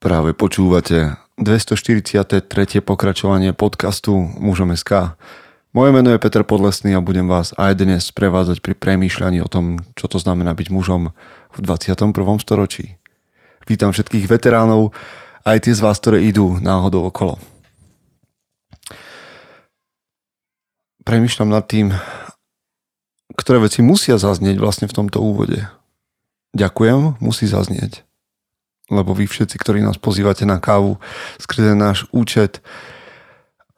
Práve počúvate 243. pokračovanie podcastu Mužom SK. Moje meno je Peter Podlesný a budem vás aj dnes prevádzať pri premýšľaní o tom, čo to znamená byť mužom v 21. storočí. Vítam všetkých veteránov, aj tie z vás, ktoré idú náhodou okolo. Premýšľam nad tým, ktoré veci musia zaznieť vlastne v tomto úvode. Ďakujem, musí zaznieť lebo vy všetci, ktorí nás pozývate na kávu skrze náš účet,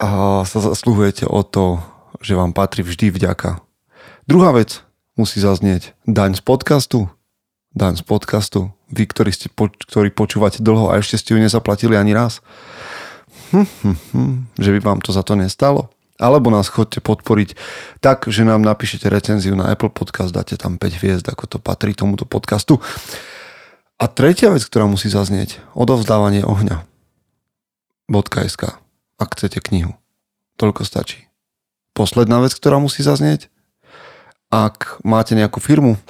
a sa zasluhujete o to, že vám patrí vždy vďaka. Druhá vec musí zaznieť daň z podcastu. Daň z podcastu. Vy, ktorí, ste, ktorí počúvate dlho a ešte ste ju nezaplatili ani raz. Hm, hm, hm, že by vám to za to nestalo. Alebo nás chodte podporiť tak, že nám napíšete recenziu na Apple Podcast, dáte tam 5 hviezd, ako to patrí tomuto podcastu. A tretia vec, ktorá musí zaznieť, odovzdávanie ohňa. .sk, ak chcete knihu. Toľko stačí. Posledná vec, ktorá musí zaznieť, ak máte nejakú firmu,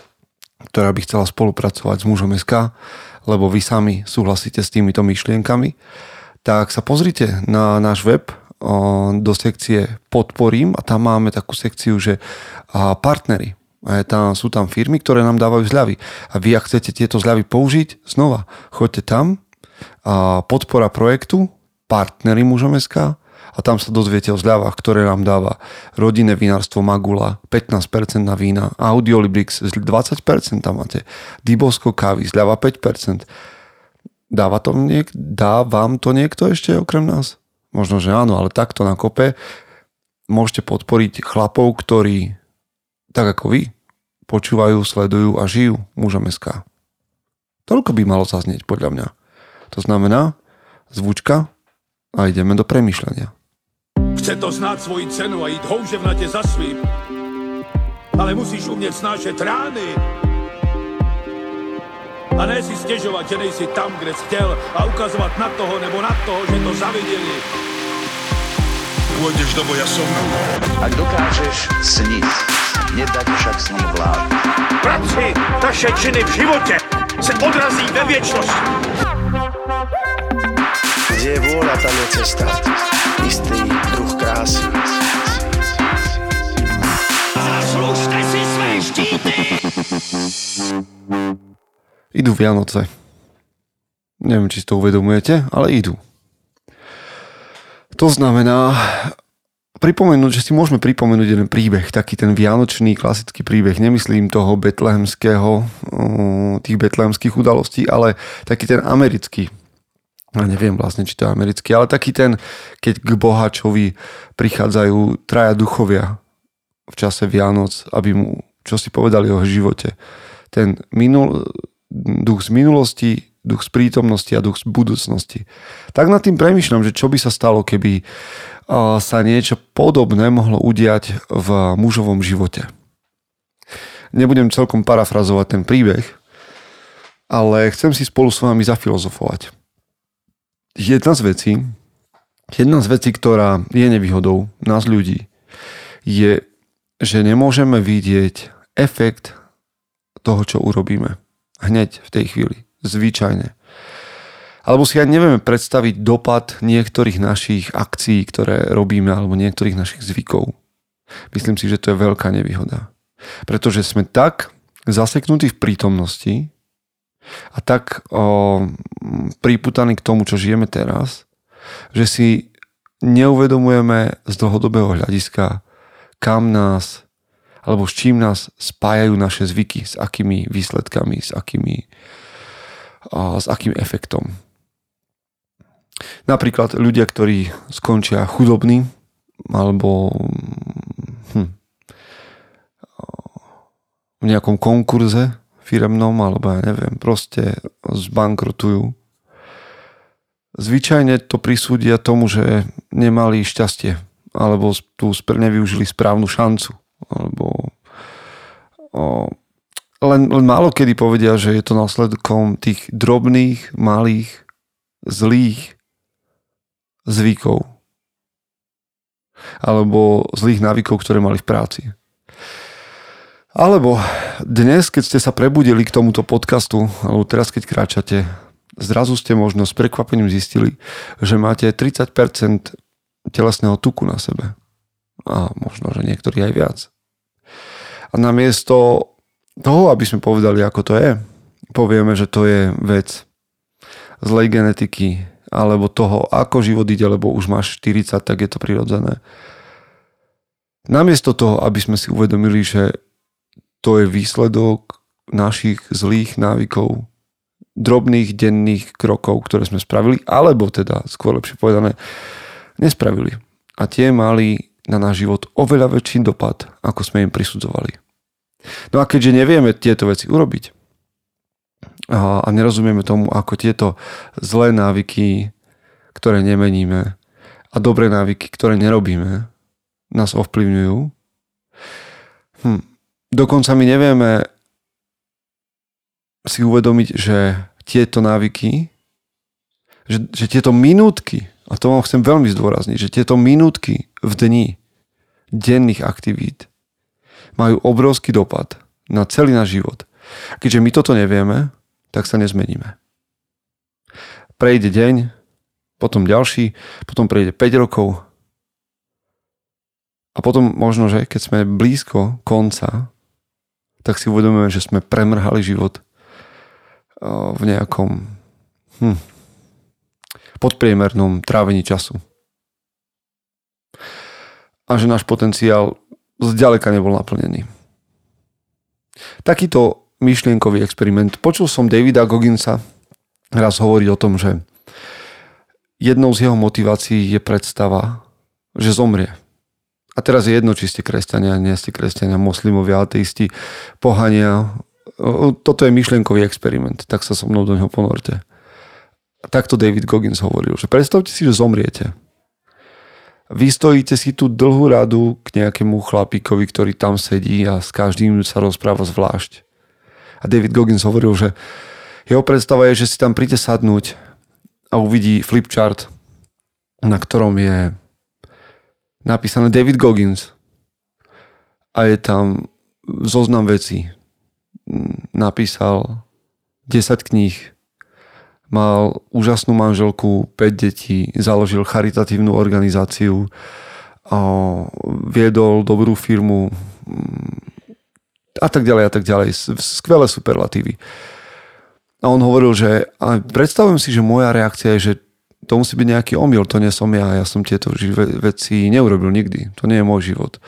ktorá by chcela spolupracovať s mužom SK, lebo vy sami súhlasíte s týmito myšlienkami, tak sa pozrite na náš web do sekcie podporím a tam máme takú sekciu, že partnery. A tam, sú tam firmy, ktoré nám dávajú zľavy. A vy, ak chcete tieto zľavy použiť, znova, choďte tam, a podpora projektu, partnery mužom SK, a tam sa dozviete o zľavách, ktoré nám dáva rodinné vinárstvo Magula, 15% na vína, Audiolibrix 20% tam máte, Dibosko kávy, zľava 5%. Dáva to niek- dá vám to niekto ešte okrem nás? Možno, že áno, ale takto na kope môžete podporiť chlapov, ktorí tak ako vy, počúvajú, sledujú a žijú mužom SK. Toľko by malo zaznieť podľa mňa. To znamená zvučka a ideme do premýšľania. Chce to znáť svoji cenu a ísť houževnate za svým. Ale musíš umieť snášať rány. A ne si stežovať, že nejsi tam, kde si chcel a ukazovať na toho nebo na toho, že to zavideli. Pôjdeš do boja som. Ak dokážeš sniť, nedať však sní vlád. Práci, taše činy v živote se odrazí ve viečnosť. Kde je vôľa, tam je cesta. Istý druh krásy. Zaslužte si své štíty! Idú Vianoce. Neviem, či si to uvedomujete, ale idú. To znamená, pripomenúť, že si môžeme pripomenúť jeden príbeh, taký ten vianočný klasický príbeh, nemyslím toho betlehemského, tých betlehemských udalostí, ale taký ten americký. Ja neviem vlastne, či to je americký, ale taký ten, keď k bohačovi prichádzajú traja duchovia v čase Vianoc, aby mu čo si povedali o živote. Ten minul, duch z minulosti, duch z prítomnosti a duch z budúcnosti. Tak nad tým premyšľam, že čo by sa stalo, keby sa niečo podobné mohlo udiať v mužovom živote. Nebudem celkom parafrazovať ten príbeh, ale chcem si spolu s vami zafilozofovať. Jedna z vecí, jedna z vecí, ktorá je nevýhodou nás ľudí, je, že nemôžeme vidieť efekt toho, čo urobíme. Hneď v tej chvíli. Zvyčajne alebo si aj nevieme predstaviť dopad niektorých našich akcií, ktoré robíme, alebo niektorých našich zvykov. Myslím si, že to je veľká nevýhoda. Pretože sme tak zaseknutí v prítomnosti a tak o, priputaní k tomu, čo žijeme teraz, že si neuvedomujeme z dlhodobého hľadiska, kam nás alebo s čím nás spájajú naše zvyky, s akými výsledkami, s, akými, s akým efektom. Napríklad ľudia, ktorí skončia chudobní alebo hm, v nejakom konkurze firemnom alebo ja neviem, proste zbankrotujú. Zvyčajne to prisúdia tomu, že nemali šťastie alebo tu nevyužili správnu šancu alebo o, len, len málo kedy povedia, že je to následkom tých drobných, malých, zlých zvykov alebo zlých návykov, ktoré mali v práci. Alebo dnes, keď ste sa prebudili k tomuto podcastu, alebo teraz, keď kráčate, zrazu ste možno s prekvapením zistili, že máte 30% telesného tuku na sebe. A možno, že niektorí aj viac. A namiesto toho, aby sme povedali, ako to je, povieme, že to je vec zlej genetiky, alebo toho, ako život ide, lebo už máš 40, tak je to prirodzené. Namiesto toho, aby sme si uvedomili, že to je výsledok našich zlých návykov, drobných denných krokov, ktoré sme spravili, alebo teda, skôr lepšie povedané, nespravili. A tie mali na náš život oveľa väčší dopad, ako sme im prisudzovali. No a keďže nevieme tieto veci urobiť a, nerozumieme tomu, ako tieto zlé návyky, ktoré nemeníme a dobré návyky, ktoré nerobíme, nás ovplyvňujú, hm, dokonca my nevieme si uvedomiť, že tieto návyky, že, že tieto minútky a to vám chcem veľmi zdôrazniť, že tieto minútky v dni denných aktivít majú obrovský dopad na celý náš život. A keďže my toto nevieme, tak sa nezmeníme. Prejde deň, potom ďalší, potom prejde 5 rokov a potom možno, že keď sme blízko konca, tak si uvedomujeme, že sme premrhali život v nejakom hm, podpriemernom trávení času. A že náš potenciál zďaleka nebol naplnený. Takýto myšlienkový experiment. Počul som Davida Gogginsa raz hovoriť o tom, že jednou z jeho motivácií je predstava, že zomrie. A teraz je jedno, či ste kresťania, nie ste kresťania, moslimovia, ateisti, pohania. Toto je myšlienkový experiment, tak sa so mnou do neho ponorte takto David Goggins hovoril, že predstavte si, že zomriete. Vy stojíte si tú dlhú radu k nejakému chlapíkovi, ktorý tam sedí a s každým sa rozpráva zvlášť. A David Goggins hovoril, že jeho predstava je, že si tam príde sadnúť a uvidí flipchart, na ktorom je napísané David Goggins a je tam zoznam vecí. Napísal 10 kníh, mal úžasnú manželku, 5 detí, založil charitatívnu organizáciu, viedol dobrú firmu mm, a tak ďalej a tak ďalej. Skvelé superlatívy. A on hovoril, že a predstavujem si, že moja reakcia je, že to musí byť nejaký omyl, to nie som ja, ja som tieto veci neurobil nikdy, to nie je môj život.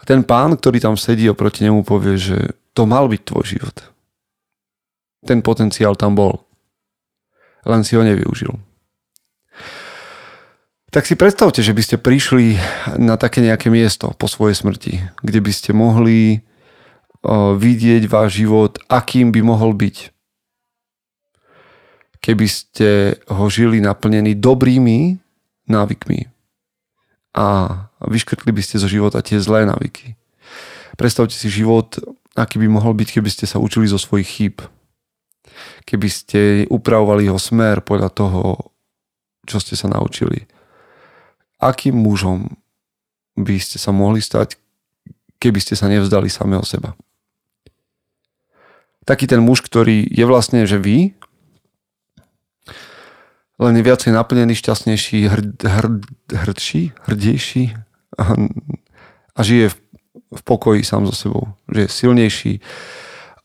A ten pán, ktorý tam sedí oproti nemu povie, že to mal byť tvoj život. Ten potenciál tam bol len si ho nevyužil. Tak si predstavte, že by ste prišli na také nejaké miesto po svojej smrti, kde by ste mohli vidieť váš život, akým by mohol byť. Keby ste ho žili naplnený dobrými návykmi a vyškrtli by ste zo života tie zlé návyky. Predstavte si život, aký by mohol byť, keby ste sa učili zo svojich chýb, keby ste upravovali jeho smer podľa toho, čo ste sa naučili. Akým mužom by ste sa mohli stať, keby ste sa nevzdali samého seba? Taký ten muž, ktorý je vlastne, že vy, len je viacej naplnený, šťastnejší, hrd, hrd, hrdší, hrdejší a, a žije v, v pokoji sám so sebou. Že je silnejší,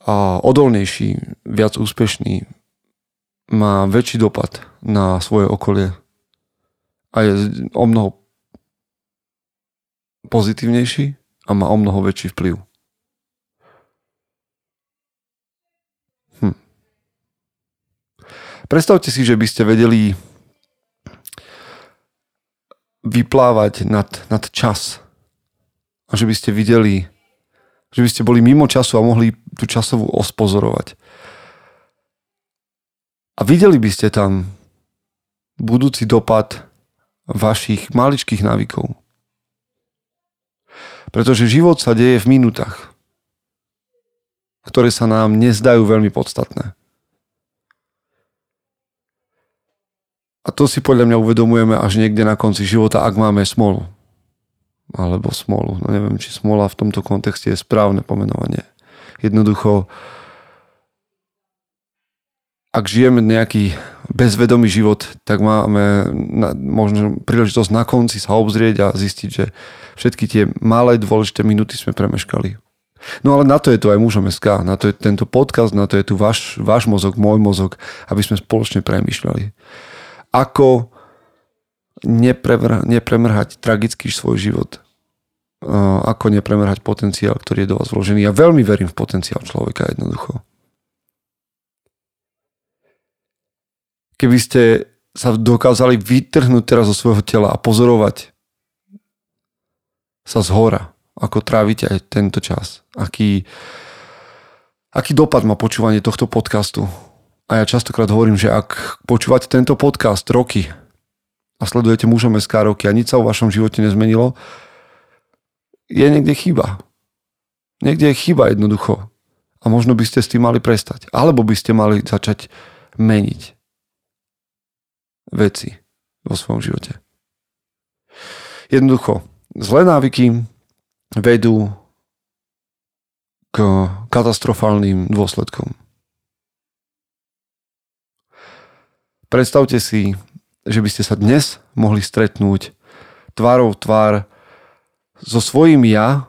a odolnejší, viac úspešný, má väčší dopad na svoje okolie a je o mnoho pozitívnejší a má o mnoho väčší vplyv. Hm. Predstavte si, že by ste vedeli vyplávať nad, nad čas a že by ste videli že by ste boli mimo času a mohli tú časovú os pozorovať. A videli by ste tam budúci dopad vašich maličkých návykov. Pretože život sa deje v minútach, ktoré sa nám nezdajú veľmi podstatné. A to si podľa mňa uvedomujeme až niekde na konci života, ak máme smolu alebo smolu. No neviem, či smola v tomto kontexte je správne pomenovanie. Jednoducho, ak žijeme nejaký bezvedomý život, tak máme na, možno príležitosť na konci sa obzrieť a zistiť, že všetky tie malé dôležité minúty sme premeškali. No ale na to je to aj mužom SK, na to je tento podcast, na to je tu váš, váš mozog, môj mozog, aby sme spoločne premyšľali. Ako nepremr- nepremrhať tragický svoj život. Ako nepremrhať potenciál, ktorý je do vás vložený. Ja veľmi verím v potenciál človeka jednoducho. keby ste sa dokázali vytrhnúť teraz zo svojho tela a pozorovať sa z hora, ako trávite aj tento čas. Aký, aký dopad má počúvanie tohto podcastu. A ja častokrát hovorím, že ak počúvate tento podcast roky a sledujete mužom SK roky a nič sa v vašom živote nezmenilo, je niekde chyba. Niekde je chyba jednoducho. A možno by ste s tým mali prestať. Alebo by ste mali začať meniť veci vo svojom živote. Jednoducho, zlé návyky vedú k katastrofálnym dôsledkom. Predstavte si, že by ste sa dnes mohli stretnúť tvárou tvár so svojím ja,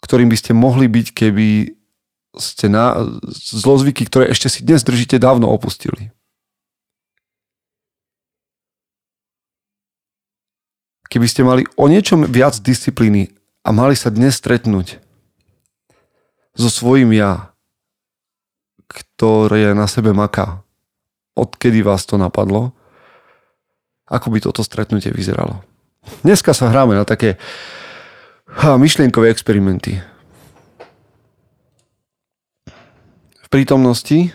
ktorým by ste mohli byť, keby ste na zlozvyky, ktoré ešte si dnes držíte, dávno opustili. keby ste mali o niečom viac disciplíny a mali sa dnes stretnúť so svojím ja, ktoré na sebe maká, odkedy vás to napadlo, ako by toto stretnutie vyzeralo. Dneska sa hráme na také myšlienkové experimenty. V prítomnosti,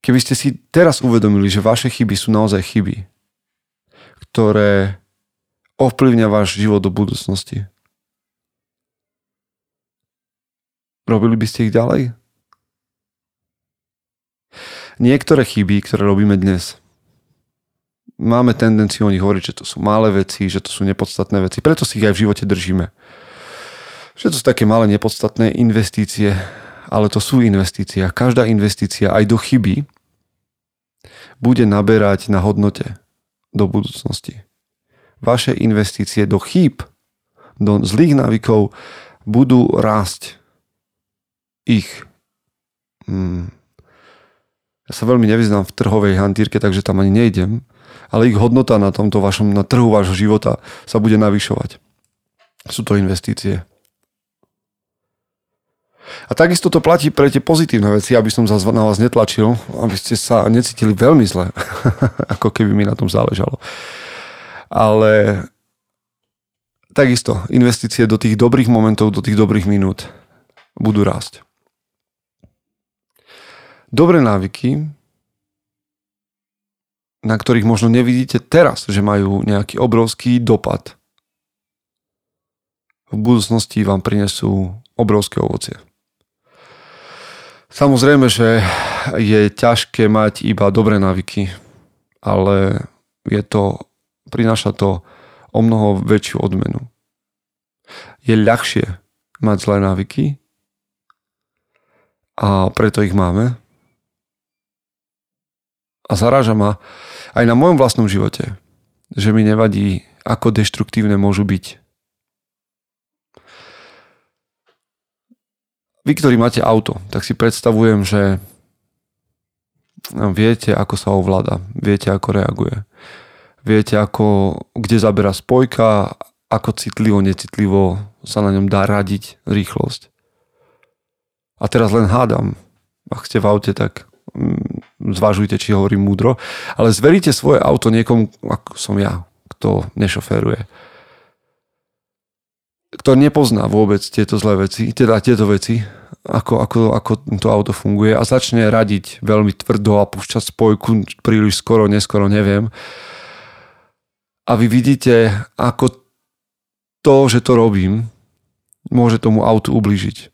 keby ste si teraz uvedomili, že vaše chyby sú naozaj chyby, ktoré ovplyvňa váš život do budúcnosti. Robili by ste ich ďalej? Niektoré chyby, ktoré robíme dnes, máme tendenciu o nich hovoriť, že to sú malé veci, že to sú nepodstatné veci, preto si ich aj v živote držíme. Že to sú také malé nepodstatné investície, ale to sú investície a každá investícia aj do chyby bude naberať na hodnote do budúcnosti. Vaše investície do chýb, do zlých návykov budú rásť ich. Hmm. Ja sa veľmi nevyznám v trhovej hantírke, takže tam ani nejdem, ale ich hodnota na tomto vašom, na trhu vášho života sa bude navyšovať. Sú to investície. A takisto to platí pre tie pozitívne veci, aby som na vás netlačil, aby ste sa necítili veľmi zle, ako keby mi na tom záležalo. Ale takisto investície do tých dobrých momentov, do tých dobrých minút budú rásť. Dobré návyky, na ktorých možno nevidíte teraz, že majú nejaký obrovský dopad, v budúcnosti vám prinesú obrovské ovocie. Samozrejme, že je ťažké mať iba dobré návyky, ale je to, prináša to o mnoho väčšiu odmenu. Je ľahšie mať zlé návyky a preto ich máme. A zaráža ma aj na mojom vlastnom živote, že mi nevadí, ako deštruktívne môžu byť Vy, ktorí máte auto, tak si predstavujem, že viete, ako sa ovláda, viete, ako reaguje. Viete, ako, kde zabera spojka, ako citlivo, necitlivo sa na ňom dá radiť rýchlosť. A teraz len hádam, ak ste v aute, tak zvažujte, či hovorím múdro, ale zveríte svoje auto niekomu, ako som ja, kto nešoféruje kto nepozná vôbec tieto zlé veci, teda tieto veci, ako, ako, ako to auto funguje a začne radiť veľmi tvrdo a púšťať spojku príliš skoro, neskoro, neviem. A vy vidíte, ako to, že to robím, môže tomu autu ublížiť.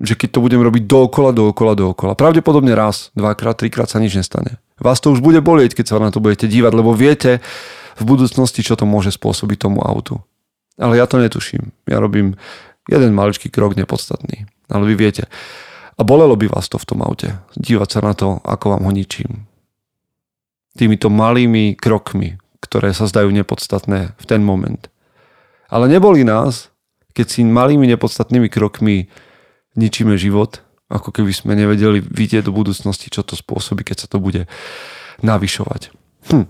Že keď to budem robiť dookola, dookola, dookola, pravdepodobne raz, dvakrát, trikrát sa nič nestane. Vás to už bude bolieť, keď sa na to budete dívať, lebo viete v budúcnosti, čo to môže spôsobiť tomu autu. Ale ja to netuším. Ja robím jeden maličký krok nepodstatný. Ale vy viete. A bolelo by vás to v tom aute. Dívať sa na to, ako vám ho ničím. Týmito malými krokmi, ktoré sa zdajú nepodstatné v ten moment. Ale neboli nás, keď si malými nepodstatnými krokmi ničíme život, ako keby sme nevedeli vidieť do budúcnosti, čo to spôsobí, keď sa to bude navyšovať. Hm.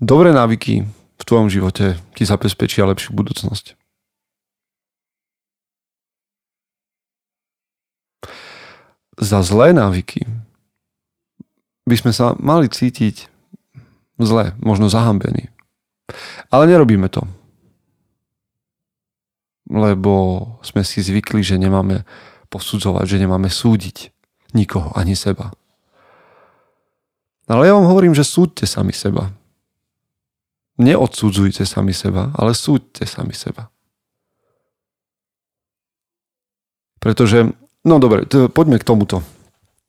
Dobré návyky v tvojom živote ti zabezpečia lepšiu budúcnosť. Za zlé návyky by sme sa mali cítiť zle, možno zahambení. Ale nerobíme to. Lebo sme si zvykli, že nemáme posudzovať, že nemáme súdiť nikoho, ani seba. Ale ja vám hovorím, že súďte sami seba. Neodsudzujte sami seba, ale súďte sami seba. Pretože, no dobre, poďme k tomuto.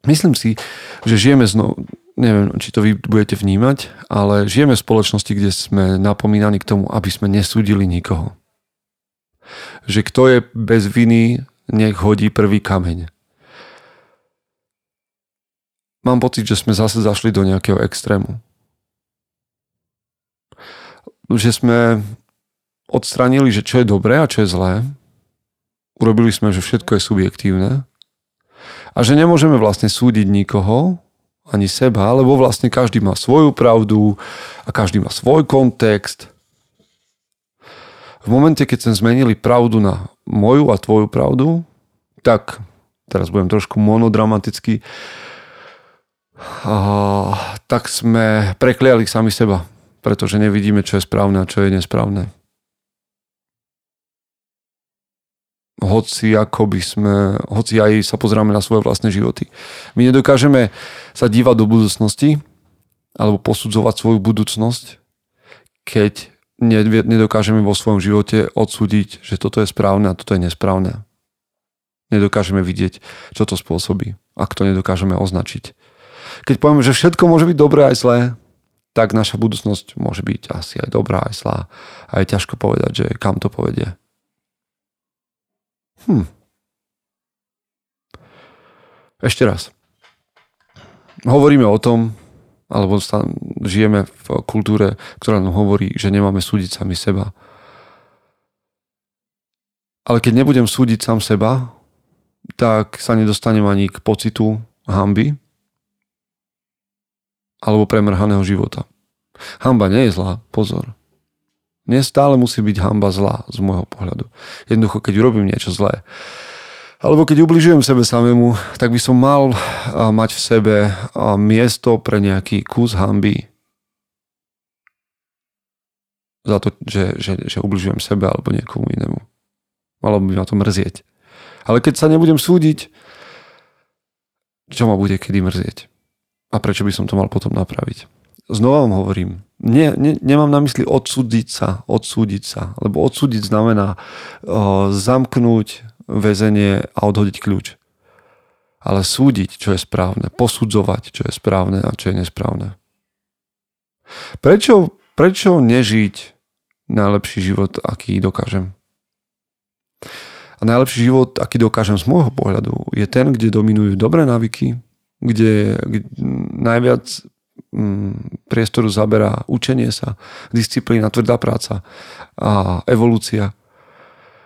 Myslím si, že žijeme znovu, neviem, či to vy budete vnímať, ale žijeme v spoločnosti, kde sme napomínaní k tomu, aby sme nesúdili nikoho. Že kto je bez viny, nech hodí prvý kameň. Mám pocit, že sme zase zašli do nejakého extrému. Že sme odstranili, že čo je dobré a čo je zlé. Urobili sme, že všetko je subjektívne. A že nemôžeme vlastne súdiť nikoho, ani seba, lebo vlastne každý má svoju pravdu a každý má svoj kontext. V momente, keď sme zmenili pravdu na moju a tvoju pravdu, tak, teraz budem trošku monodramatický, a, tak sme prekliali sami seba, pretože nevidíme, čo je správne a čo je nesprávne. hoci ako by sme, hoci aj sa pozráme na svoje vlastné životy. My nedokážeme sa dívať do budúcnosti alebo posudzovať svoju budúcnosť, keď nedokážeme vo svojom živote odsúdiť, že toto je správne a toto je nesprávne. Nedokážeme vidieť, čo to spôsobí, ak to nedokážeme označiť. Keď povieme, že všetko môže byť dobré aj zlé, tak naša budúcnosť môže byť asi aj dobrá, aj zlá. A je ťažko povedať, že kam to povedie. Hm. Ešte raz. Hovoríme o tom, alebo žijeme v kultúre, ktorá nám hovorí, že nemáme súdiť sami seba. Ale keď nebudem súdiť sám seba, tak sa nedostanem ani k pocitu hamby alebo premrhaného života. Hamba nie je zlá, pozor. Nie stále musí byť hamba zlá z môjho pohľadu. Jednoducho, keď urobím niečo zlé, alebo keď ubližujem sebe samému, tak by som mal mať v sebe miesto pre nejaký kus hamby za to, že, že, že ubližujem sebe alebo niekomu inému. Malo by ma to mrzieť. Ale keď sa nebudem súdiť, čo ma bude kedy mrzieť? A prečo by som to mal potom napraviť? Znova vám hovorím, nie, nie, nemám na mysli odsúdiť sa, odsúdiť sa, lebo odsúdiť znamená uh, zamknúť väzenie a odhodiť kľúč. Ale súdiť, čo je správne, posudzovať, čo je správne a čo je nesprávne. Prečo, prečo nežiť najlepší život, aký dokážem? A najlepší život, aký dokážem z môjho pohľadu, je ten, kde dominujú dobré návyky, kde, kde najviac Mm, priestoru zaberá učenie sa, disciplína, tvrdá práca a evolúcia.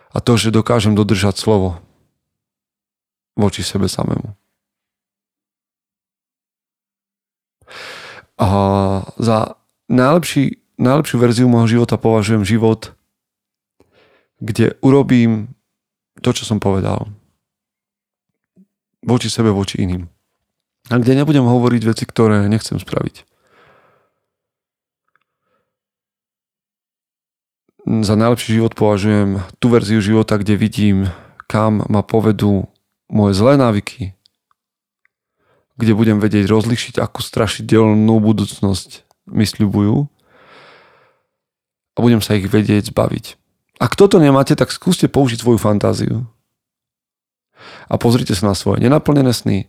A to, že dokážem dodržať slovo voči sebe samému. A za najlepší, najlepšiu verziu môjho života považujem život, kde urobím to, čo som povedal. Voči sebe, voči iným a kde nebudem hovoriť veci, ktoré nechcem spraviť. Za najlepší život považujem tú verziu života, kde vidím, kam ma povedú moje zlé návyky, kde budem vedieť rozlišiť, akú strašidelnú budúcnosť mi sľubujú a budem sa ich vedieť zbaviť. Ak toto nemáte, tak skúste použiť svoju fantáziu a pozrite sa na svoje nenaplnené sny,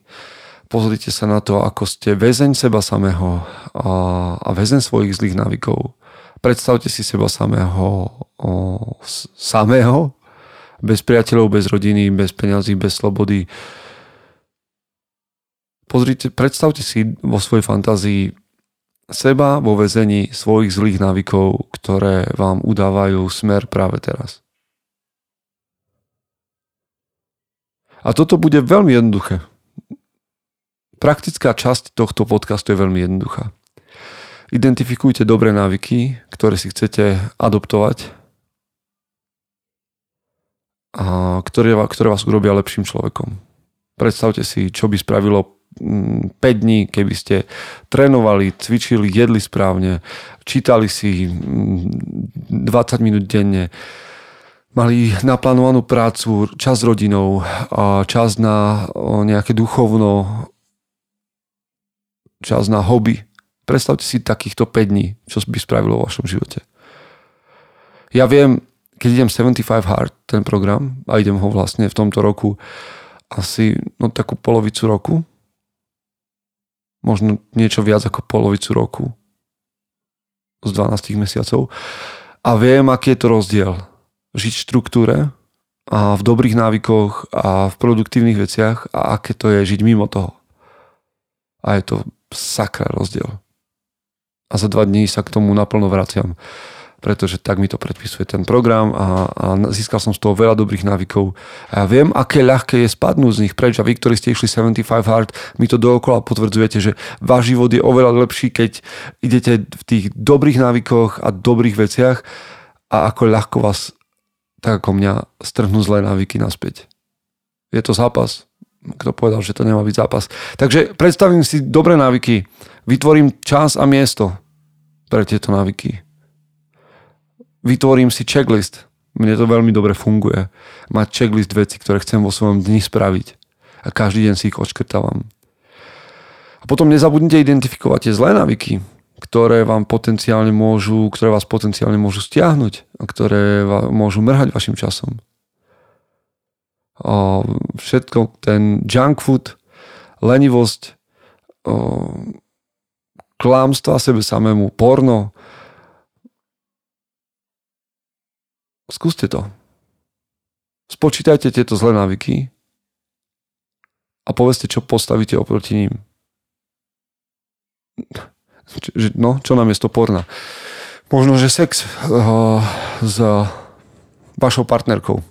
pozrite sa na to, ako ste väzeň seba samého a, a väzeň svojich zlých návykov. Predstavte si seba samého o, samého Bez priateľov, bez rodiny, bez peňazí, bez slobody. Pozrite, predstavte si vo svojej fantázii seba vo väzení svojich zlých návykov, ktoré vám udávajú smer práve teraz. A toto bude veľmi jednoduché. Praktická časť tohto podcastu je veľmi jednoduchá. Identifikujte dobré návyky, ktoré si chcete adoptovať a ktoré, ktoré vás urobia lepším človekom. Predstavte si, čo by spravilo 5 mm, dní, keby ste trénovali, cvičili, jedli správne, čítali si 20 mm, minút denne, mali naplánovanú prácu, čas s rodinou, čas na nejaké duchovno, čas na hobby. Predstavte si takýchto 5 dní, čo by spravilo vo vašom živote. Ja viem, keď idem 75 Hard, ten program, a idem ho vlastne v tomto roku asi no, takú polovicu roku, možno niečo viac ako polovicu roku z 12 mesiacov a viem, aký je to rozdiel. Žiť v štruktúre a v dobrých návykoch a v produktívnych veciach a aké to je žiť mimo toho. A je to sakra rozdiel. A za dva dní sa k tomu naplno vraciam pretože tak mi to predpisuje ten program a, a získal som z toho veľa dobrých návykov. A ja viem, aké ľahké je spadnúť z nich preč a vy, ktorí ste išli 75 hard, mi to dookola potvrdzujete, že váš život je oveľa lepší, keď idete v tých dobrých návykoch a dobrých veciach a ako ľahko vás, tak ako mňa, strhnú zlé návyky naspäť. Je to zápas. Kto povedal, že to nemá byť zápas. Takže predstavím si dobré návyky. Vytvorím čas a miesto pre tieto návyky vytvorím si checklist. Mne to veľmi dobre funguje. Mať checklist veci, ktoré chcem vo svojom dni spraviť. A každý deň si ich odškrtávam. A potom nezabudnite identifikovať tie zlé návyky, ktoré vám potenciálne môžu, ktoré vás potenciálne môžu stiahnuť a ktoré môžu mrhať vašim časom. O, všetko, ten junk food, lenivosť, o, klámstva sebe samému, porno, Skúste to. Spočítajte tieto zlé návyky a povedzte, čo postavíte oproti ním. No, čo to porna? Možno, že sex uh, s vašou partnerkou.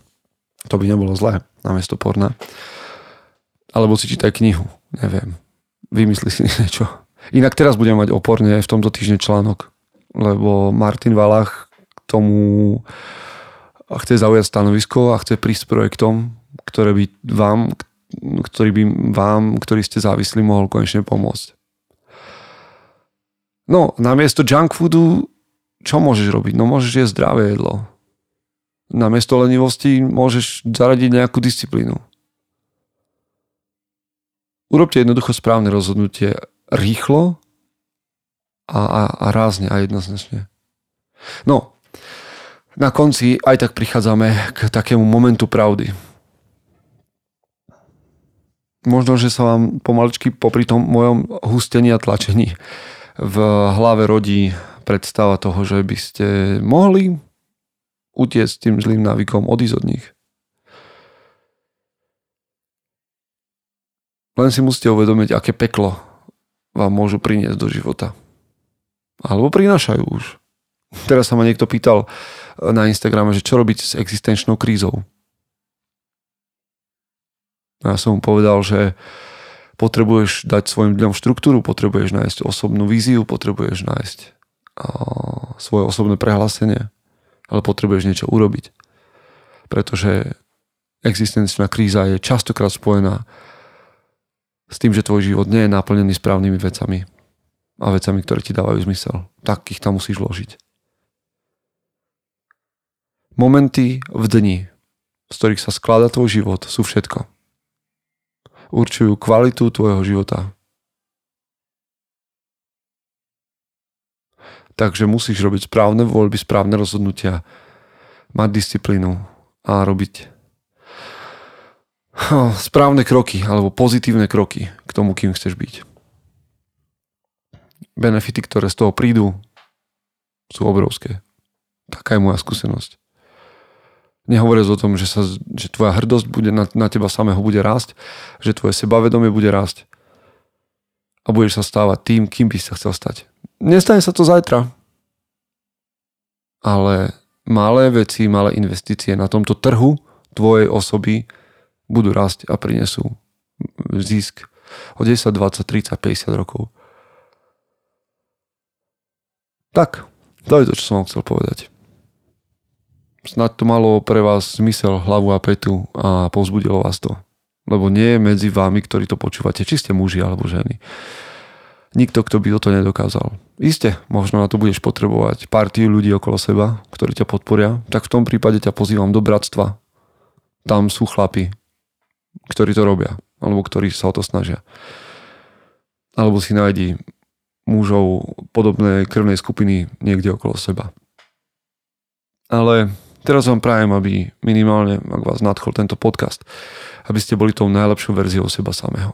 To by nebolo zlé, namiesto porna. Alebo si čítaj knihu, neviem. Vymysli si niečo. Inak teraz budem mať oporne v tomto týždni článok, lebo Martin Valach k tomu chce zaujať stanovisko a chce prísť s projektom, ktoré by vám, ktorý by vám, ktorí ste závislí, mohol konečne pomôcť. No, namiesto junk foodu, čo môžeš robiť? No môžeš jesť zdravé jedlo. Namiesto lenivosti môžeš zaradiť nejakú disciplínu. Urobte jednoducho správne rozhodnutie rýchlo a, a, a rázne a jednoznačne. No, na konci aj tak prichádzame k takému momentu pravdy. Možno, že sa vám pomaličky popri tom mojom hustení a tlačení v hlave rodí predstava toho, že by ste mohli utiecť tým zlým návykom, odísť od nich. Len si musíte uvedomiť, aké peklo vám môžu priniesť do života. Alebo prinášajú už. Teraz sa ma niekto pýtal, na Instagrame, že čo robiť s existenčnou krízou. Ja som mu povedal, že potrebuješ dať svojim ľuďom štruktúru, potrebuješ nájsť osobnú víziu, potrebuješ nájsť svoje osobné prehlásenie, ale potrebuješ niečo urobiť. Pretože existenčná kríza je častokrát spojená s tým, že tvoj život nie je naplnený správnymi vecami a vecami, ktoré ti dávajú zmysel. Tak ich tam musíš vložiť. Momenty v dni, z ktorých sa skladá tvoj život, sú všetko. Určujú kvalitu tvojho života. Takže musíš robiť správne voľby, správne rozhodnutia, mať disciplínu a robiť správne kroky alebo pozitívne kroky k tomu, kým chceš byť. Benefity, ktoré z toho prídu, sú obrovské. Taká je moja skúsenosť. Nehovoriac o tom, že, sa, že tvoja hrdosť bude na, na teba samého bude rásť, že tvoje sebavedomie bude rásť a budeš sa stávať tým, kým by sa chcel stať. Nestane sa to zajtra, ale malé veci, malé investície na tomto trhu tvojej osoby budú rásť a prinesú zisk o 10, 20, 30, 50 rokov. Tak, to je to, čo som vám chcel povedať. Snad to malo pre vás zmysel, hlavu a petu a povzbudilo vás to. Lebo nie je medzi vami, ktorí to počúvate, či ste muži alebo ženy. Nikto, kto by toto nedokázal. Isté, možno na to budeš potrebovať partiu ľudí okolo seba, ktorí ťa podporia, tak v tom prípade ťa pozývam do bratstva. Tam sú chlapi, ktorí to robia, alebo ktorí sa o to snažia. Alebo si nájdi mužov podobnej krvnej skupiny niekde okolo seba. Ale teraz vám prajem, aby minimálne, ak vás nadchol tento podcast, aby ste boli tou najlepšou verziou seba samého.